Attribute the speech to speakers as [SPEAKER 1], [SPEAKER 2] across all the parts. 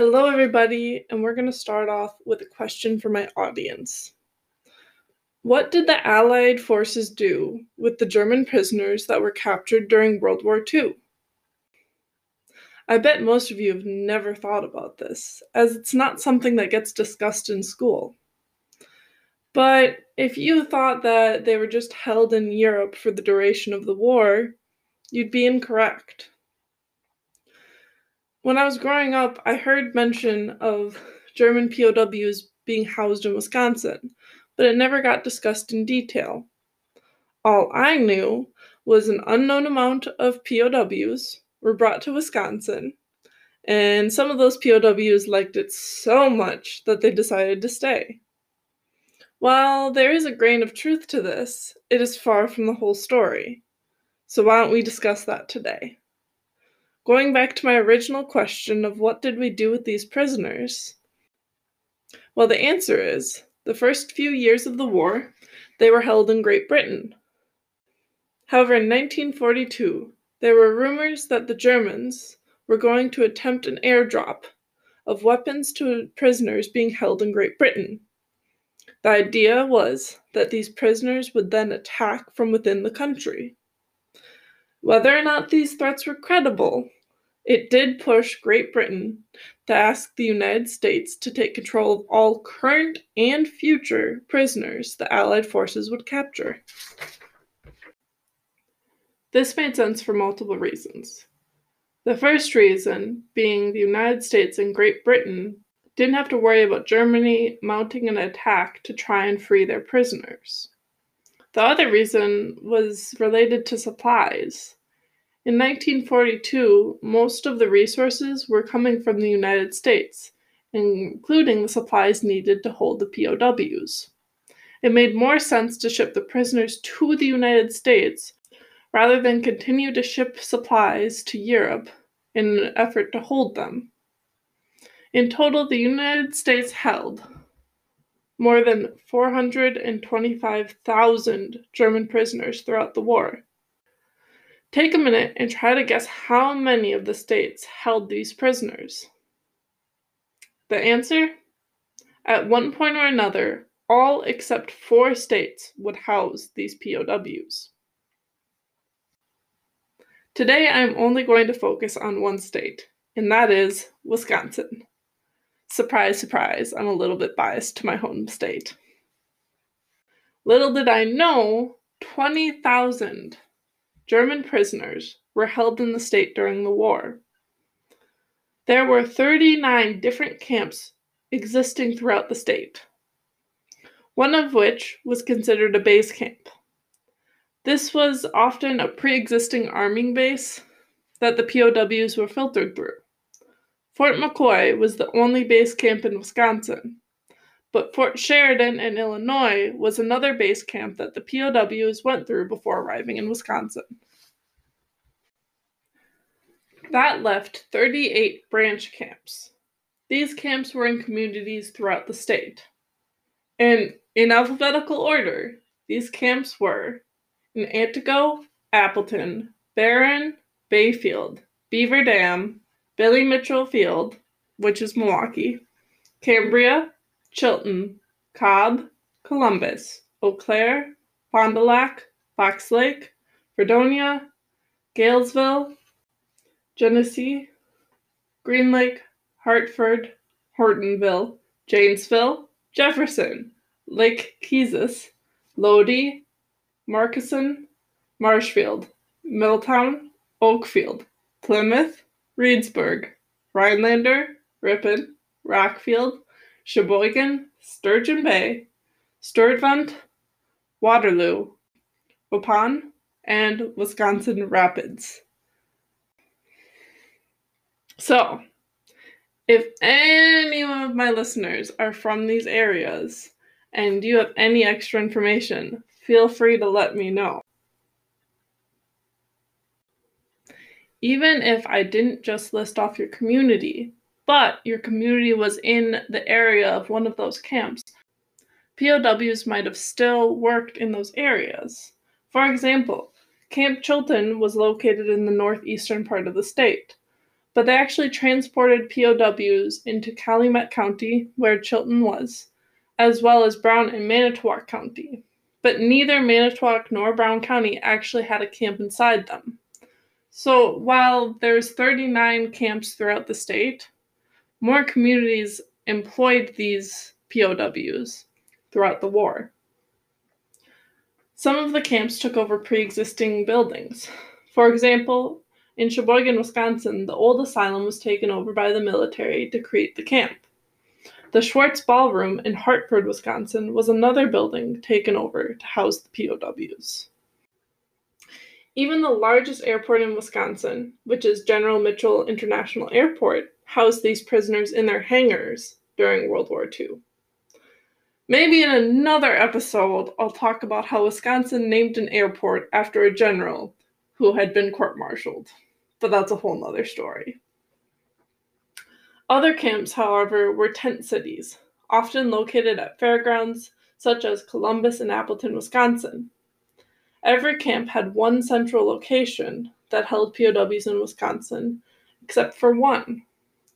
[SPEAKER 1] Hello, everybody, and we're going to start off with a question for my audience. What did the Allied forces do with the German prisoners that were captured during World War II? I bet most of you have never thought about this, as it's not something that gets discussed in school. But if you thought that they were just held in Europe for the duration of the war, you'd be incorrect. When I was growing up, I heard mention of German POWs being housed in Wisconsin, but it never got discussed in detail. All I knew was an unknown amount of POWs were brought to Wisconsin, and some of those POWs liked it so much that they decided to stay. While there is a grain of truth to this, it is far from the whole story. So why don't we discuss that today? Going back to my original question of what did we do with these prisoners? Well, the answer is the first few years of the war, they were held in Great Britain. However, in 1942, there were rumors that the Germans were going to attempt an airdrop of weapons to prisoners being held in Great Britain. The idea was that these prisoners would then attack from within the country. Whether or not these threats were credible it did push Great Britain to ask the United States to take control of all current and future prisoners the Allied forces would capture. This made sense for multiple reasons. The first reason being the United States and Great Britain didn't have to worry about Germany mounting an attack to try and free their prisoners. The other reason was related to supplies. In 1942, most of the resources were coming from the United States, including the supplies needed to hold the POWs. It made more sense to ship the prisoners to the United States rather than continue to ship supplies to Europe in an effort to hold them. In total, the United States held more than 425,000 German prisoners throughout the war. Take a minute and try to guess how many of the states held these prisoners. The answer? At one point or another, all except four states would house these POWs. Today I am only going to focus on one state, and that is Wisconsin. Surprise, surprise, I'm a little bit biased to my home state. Little did I know, 20,000 German prisoners were held in the state during the war. There were 39 different camps existing throughout the state, one of which was considered a base camp. This was often a pre existing arming base that the POWs were filtered through. Fort McCoy was the only base camp in Wisconsin, but Fort Sheridan in Illinois was another base camp that the POWs went through before arriving in Wisconsin. That left 38 branch camps. These camps were in communities throughout the state. And in alphabetical order, these camps were in Antigo, Appleton, Barron, Bayfield, Beaver Dam, Billy Mitchell Field, which is Milwaukee, Cambria, Chilton, Cobb, Columbus, Eau Claire, Fond du Lac, Fox Lake, Fredonia, Galesville, Genesee, Green Lake, Hartford, Hortonville, Janesville, Jefferson, Lake Keesus, Lodi, Markesan, Marshfield, Milltown, Oakfield, Plymouth, Reedsburg, Rhinelander, Ripon, Rockfield, Sheboygan, Sturgeon Bay, Sturtevant, Waterloo, Waupun, and Wisconsin Rapids. So, if any of my listeners are from these areas and you have any extra information, feel free to let me know. Even if I didn't just list off your community, but your community was in the area of one of those camps, POWs might have still worked in those areas. For example, Camp Chilton was located in the northeastern part of the state, but they actually transported POWs into Calumet County, where Chilton was, as well as Brown and Manitowoc County. But neither Manitowoc nor Brown County actually had a camp inside them. So while there's 39 camps throughout the state, more communities employed these POWs throughout the war. Some of the camps took over pre existing buildings. For example, in Sheboygan, Wisconsin, the old asylum was taken over by the military to create the camp. The Schwartz Ballroom in Hartford, Wisconsin, was another building taken over to house the POWs. Even the largest airport in Wisconsin, which is General Mitchell International Airport, housed these prisoners in their hangars during World War II. Maybe in another episode, I'll talk about how Wisconsin named an airport after a general who had been court martialed, but that's a whole nother story. Other camps, however, were tent cities, often located at fairgrounds such as Columbus and Appleton, Wisconsin. Every camp had one central location that held POWs in Wisconsin, except for one.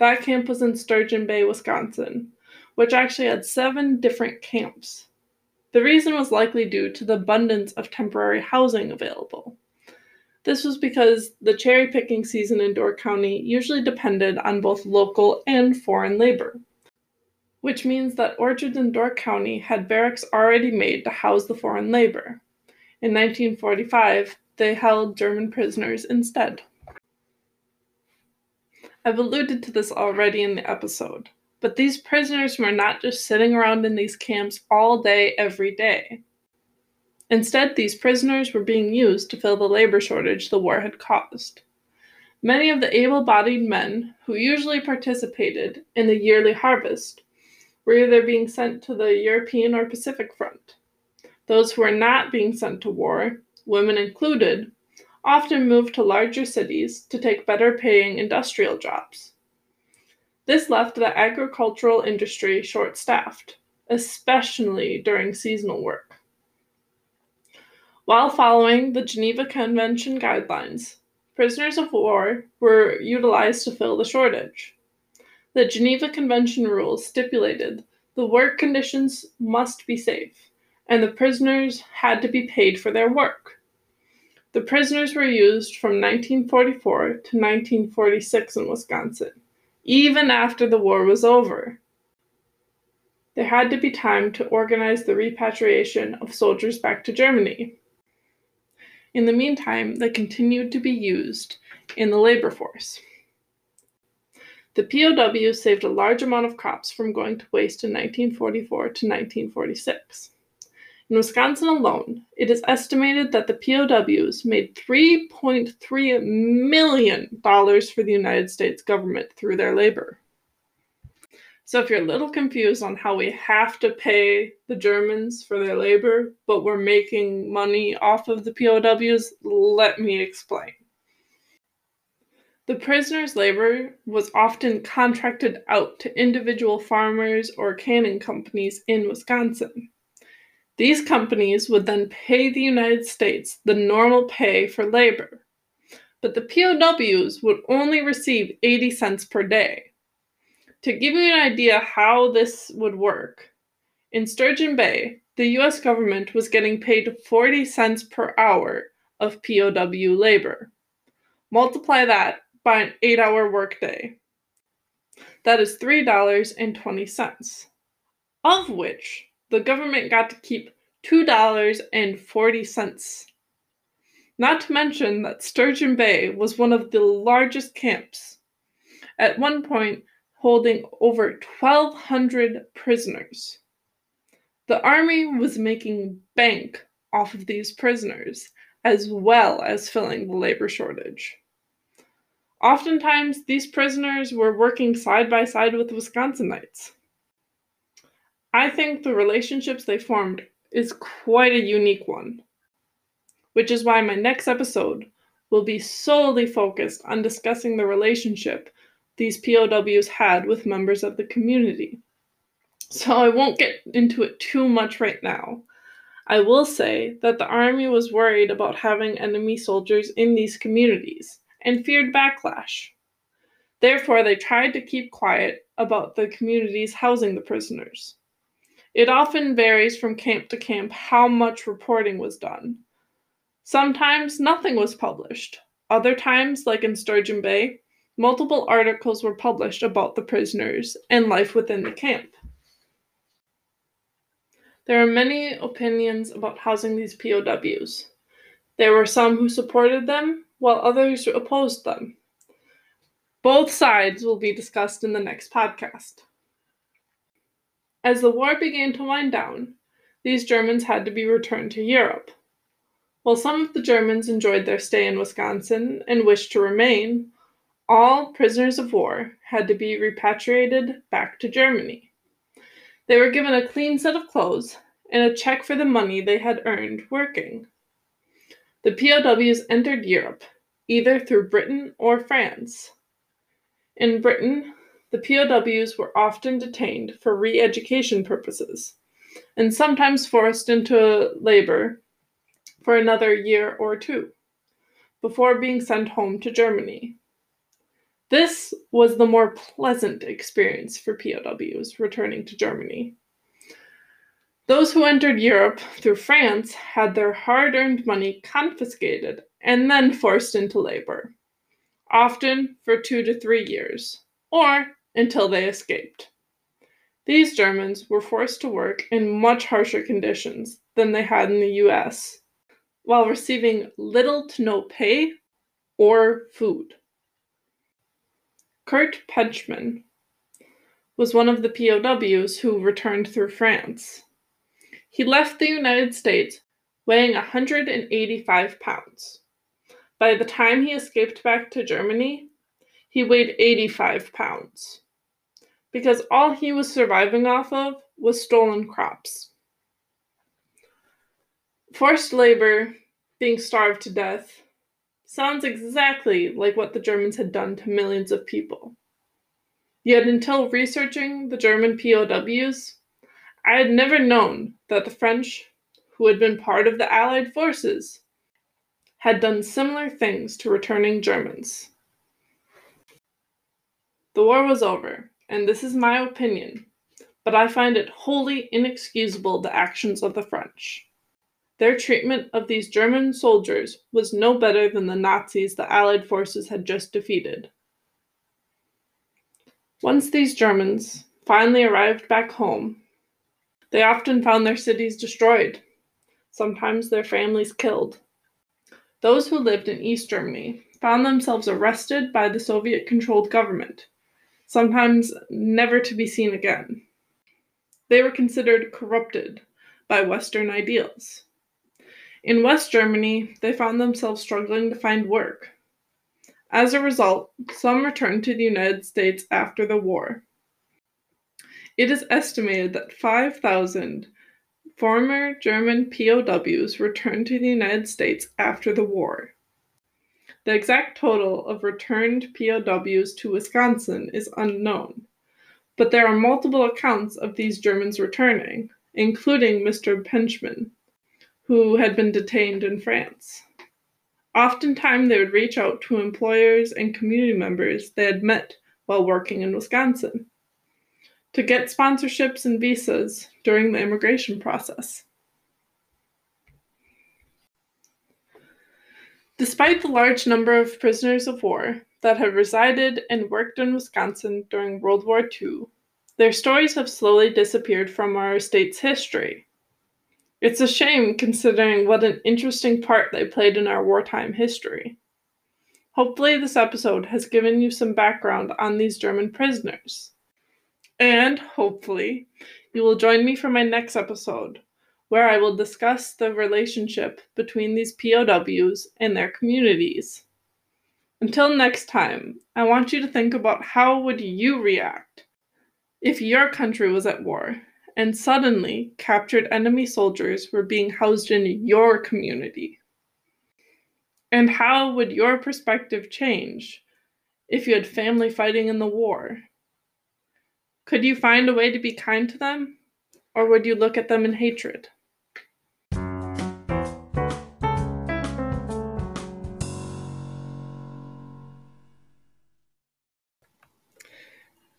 [SPEAKER 1] That camp was in Sturgeon Bay, Wisconsin, which actually had seven different camps. The reason was likely due to the abundance of temporary housing available. This was because the cherry picking season in Door County usually depended on both local and foreign labor, which means that orchards in Door County had barracks already made to house the foreign labor. In 1945, they held German prisoners instead. I've alluded to this already in the episode. But these prisoners were not just sitting around in these camps all day, every day. Instead, these prisoners were being used to fill the labor shortage the war had caused. Many of the able bodied men who usually participated in the yearly harvest were either being sent to the European or Pacific Front. Those who were not being sent to war, women included, often moved to larger cities to take better paying industrial jobs. This left the agricultural industry short staffed, especially during seasonal work. While following the Geneva Convention guidelines, prisoners of war were utilized to fill the shortage. The Geneva Convention rules stipulated the work conditions must be safe, and the prisoners had to be paid for their work. The prisoners were used from 1944 to 1946 in Wisconsin even after the war was over. There had to be time to organize the repatriation of soldiers back to Germany. In the meantime, they continued to be used in the labor force. The POWs saved a large amount of crops from going to waste in 1944 to 1946. In Wisconsin alone, it is estimated that the POWs made $3.3 million for the United States government through their labor. So, if you're a little confused on how we have to pay the Germans for their labor, but we're making money off of the POWs, let me explain. The prisoners' labor was often contracted out to individual farmers or canning companies in Wisconsin. These companies would then pay the United States the normal pay for labor, but the POWs would only receive 80 cents per day. To give you an idea how this would work, in Sturgeon Bay, the US government was getting paid 40 cents per hour of POW labor. Multiply that by an eight hour workday. That is $3.20, of which the government got to keep $2.40. Not to mention that Sturgeon Bay was one of the largest camps, at one point holding over 1,200 prisoners. The army was making bank off of these prisoners, as well as filling the labor shortage. Oftentimes, these prisoners were working side by side with Wisconsinites. I think the relationships they formed is quite a unique one, which is why my next episode will be solely focused on discussing the relationship these POWs had with members of the community. So I won't get into it too much right now. I will say that the Army was worried about having enemy soldiers in these communities and feared backlash. Therefore, they tried to keep quiet about the communities housing the prisoners. It often varies from camp to camp how much reporting was done. Sometimes nothing was published. Other times, like in Sturgeon Bay, multiple articles were published about the prisoners and life within the camp. There are many opinions about housing these POWs. There were some who supported them, while others opposed them. Both sides will be discussed in the next podcast. As the war began to wind down, these Germans had to be returned to Europe. While some of the Germans enjoyed their stay in Wisconsin and wished to remain, all prisoners of war had to be repatriated back to Germany. They were given a clean set of clothes and a check for the money they had earned working. The POWs entered Europe, either through Britain or France. In Britain, the POWs were often detained for re education purposes and sometimes forced into labor for another year or two before being sent home to Germany. This was the more pleasant experience for POWs returning to Germany. Those who entered Europe through France had their hard earned money confiscated and then forced into labor often for two to three years, or until they escaped. These Germans were forced to work in much harsher conditions than they had in the US, while receiving little to no pay or food. Kurt Penchman was one of the POWs who returned through France. He left the United States weighing 185 pounds. By the time he escaped back to Germany, he weighed 85 pounds because all he was surviving off of was stolen crops. Forced labor, being starved to death, sounds exactly like what the Germans had done to millions of people. Yet until researching the German POWs, I had never known that the French, who had been part of the Allied forces, had done similar things to returning Germans. The war was over, and this is my opinion, but I find it wholly inexcusable the actions of the French. Their treatment of these German soldiers was no better than the Nazis the Allied forces had just defeated. Once these Germans finally arrived back home, they often found their cities destroyed, sometimes their families killed. Those who lived in East Germany found themselves arrested by the Soviet controlled government, sometimes never to be seen again. They were considered corrupted by Western ideals. In West Germany, they found themselves struggling to find work. As a result, some returned to the United States after the war. It is estimated that 5,000 Former German POWs returned to the United States after the war. The exact total of returned POWs to Wisconsin is unknown, but there are multiple accounts of these Germans returning, including Mr. Penchman, who had been detained in France. Oftentimes, they would reach out to employers and community members they had met while working in Wisconsin to get sponsorships and visas during the immigration process. Despite the large number of prisoners of war that have resided and worked in Wisconsin during World War II, their stories have slowly disappeared from our state's history. It's a shame considering what an interesting part they played in our wartime history. Hopefully, this episode has given you some background on these German prisoners. And hopefully, you will join me for my next episode, where I will discuss the relationship between these POWs and their communities. Until next time, I want you to think about how would you react if your country was at war and suddenly captured enemy soldiers were being housed in your community? And how would your perspective change if you had family fighting in the war could you find a way to be kind to them? Or would you look at them in hatred?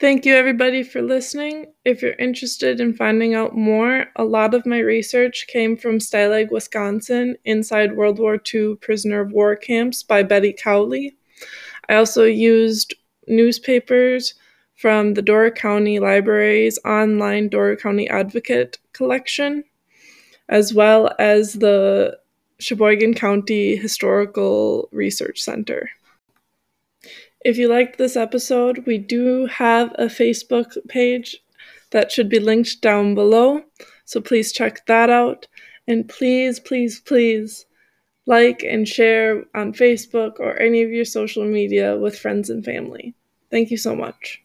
[SPEAKER 1] Thank you, everybody, for listening. If you're interested in finding out more, a lot of my research came from Stalag, Wisconsin, inside World War II prisoner of war camps by Betty Cowley. I also used newspapers from the Door County Library's online Door County Advocate collection, as well as the Sheboygan County Historical Research Center. If you liked this episode, we do have a Facebook page that should be linked down below. So please check that out. And please, please, please like and share on Facebook or any of your social media with friends and family. Thank you so much.